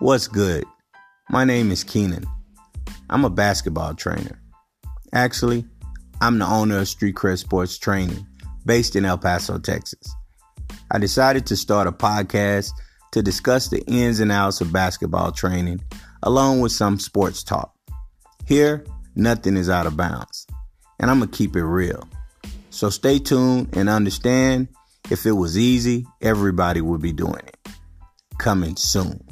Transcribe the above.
What's good? My name is Keenan. I'm a basketball trainer. Actually, I'm the owner of Street Cred Sports Training based in El Paso, Texas. I decided to start a podcast to discuss the ins and outs of basketball training along with some sports talk. Here, nothing is out of bounds, and I'm going to keep it real. So stay tuned and understand if it was easy, everybody would be doing it. Coming soon.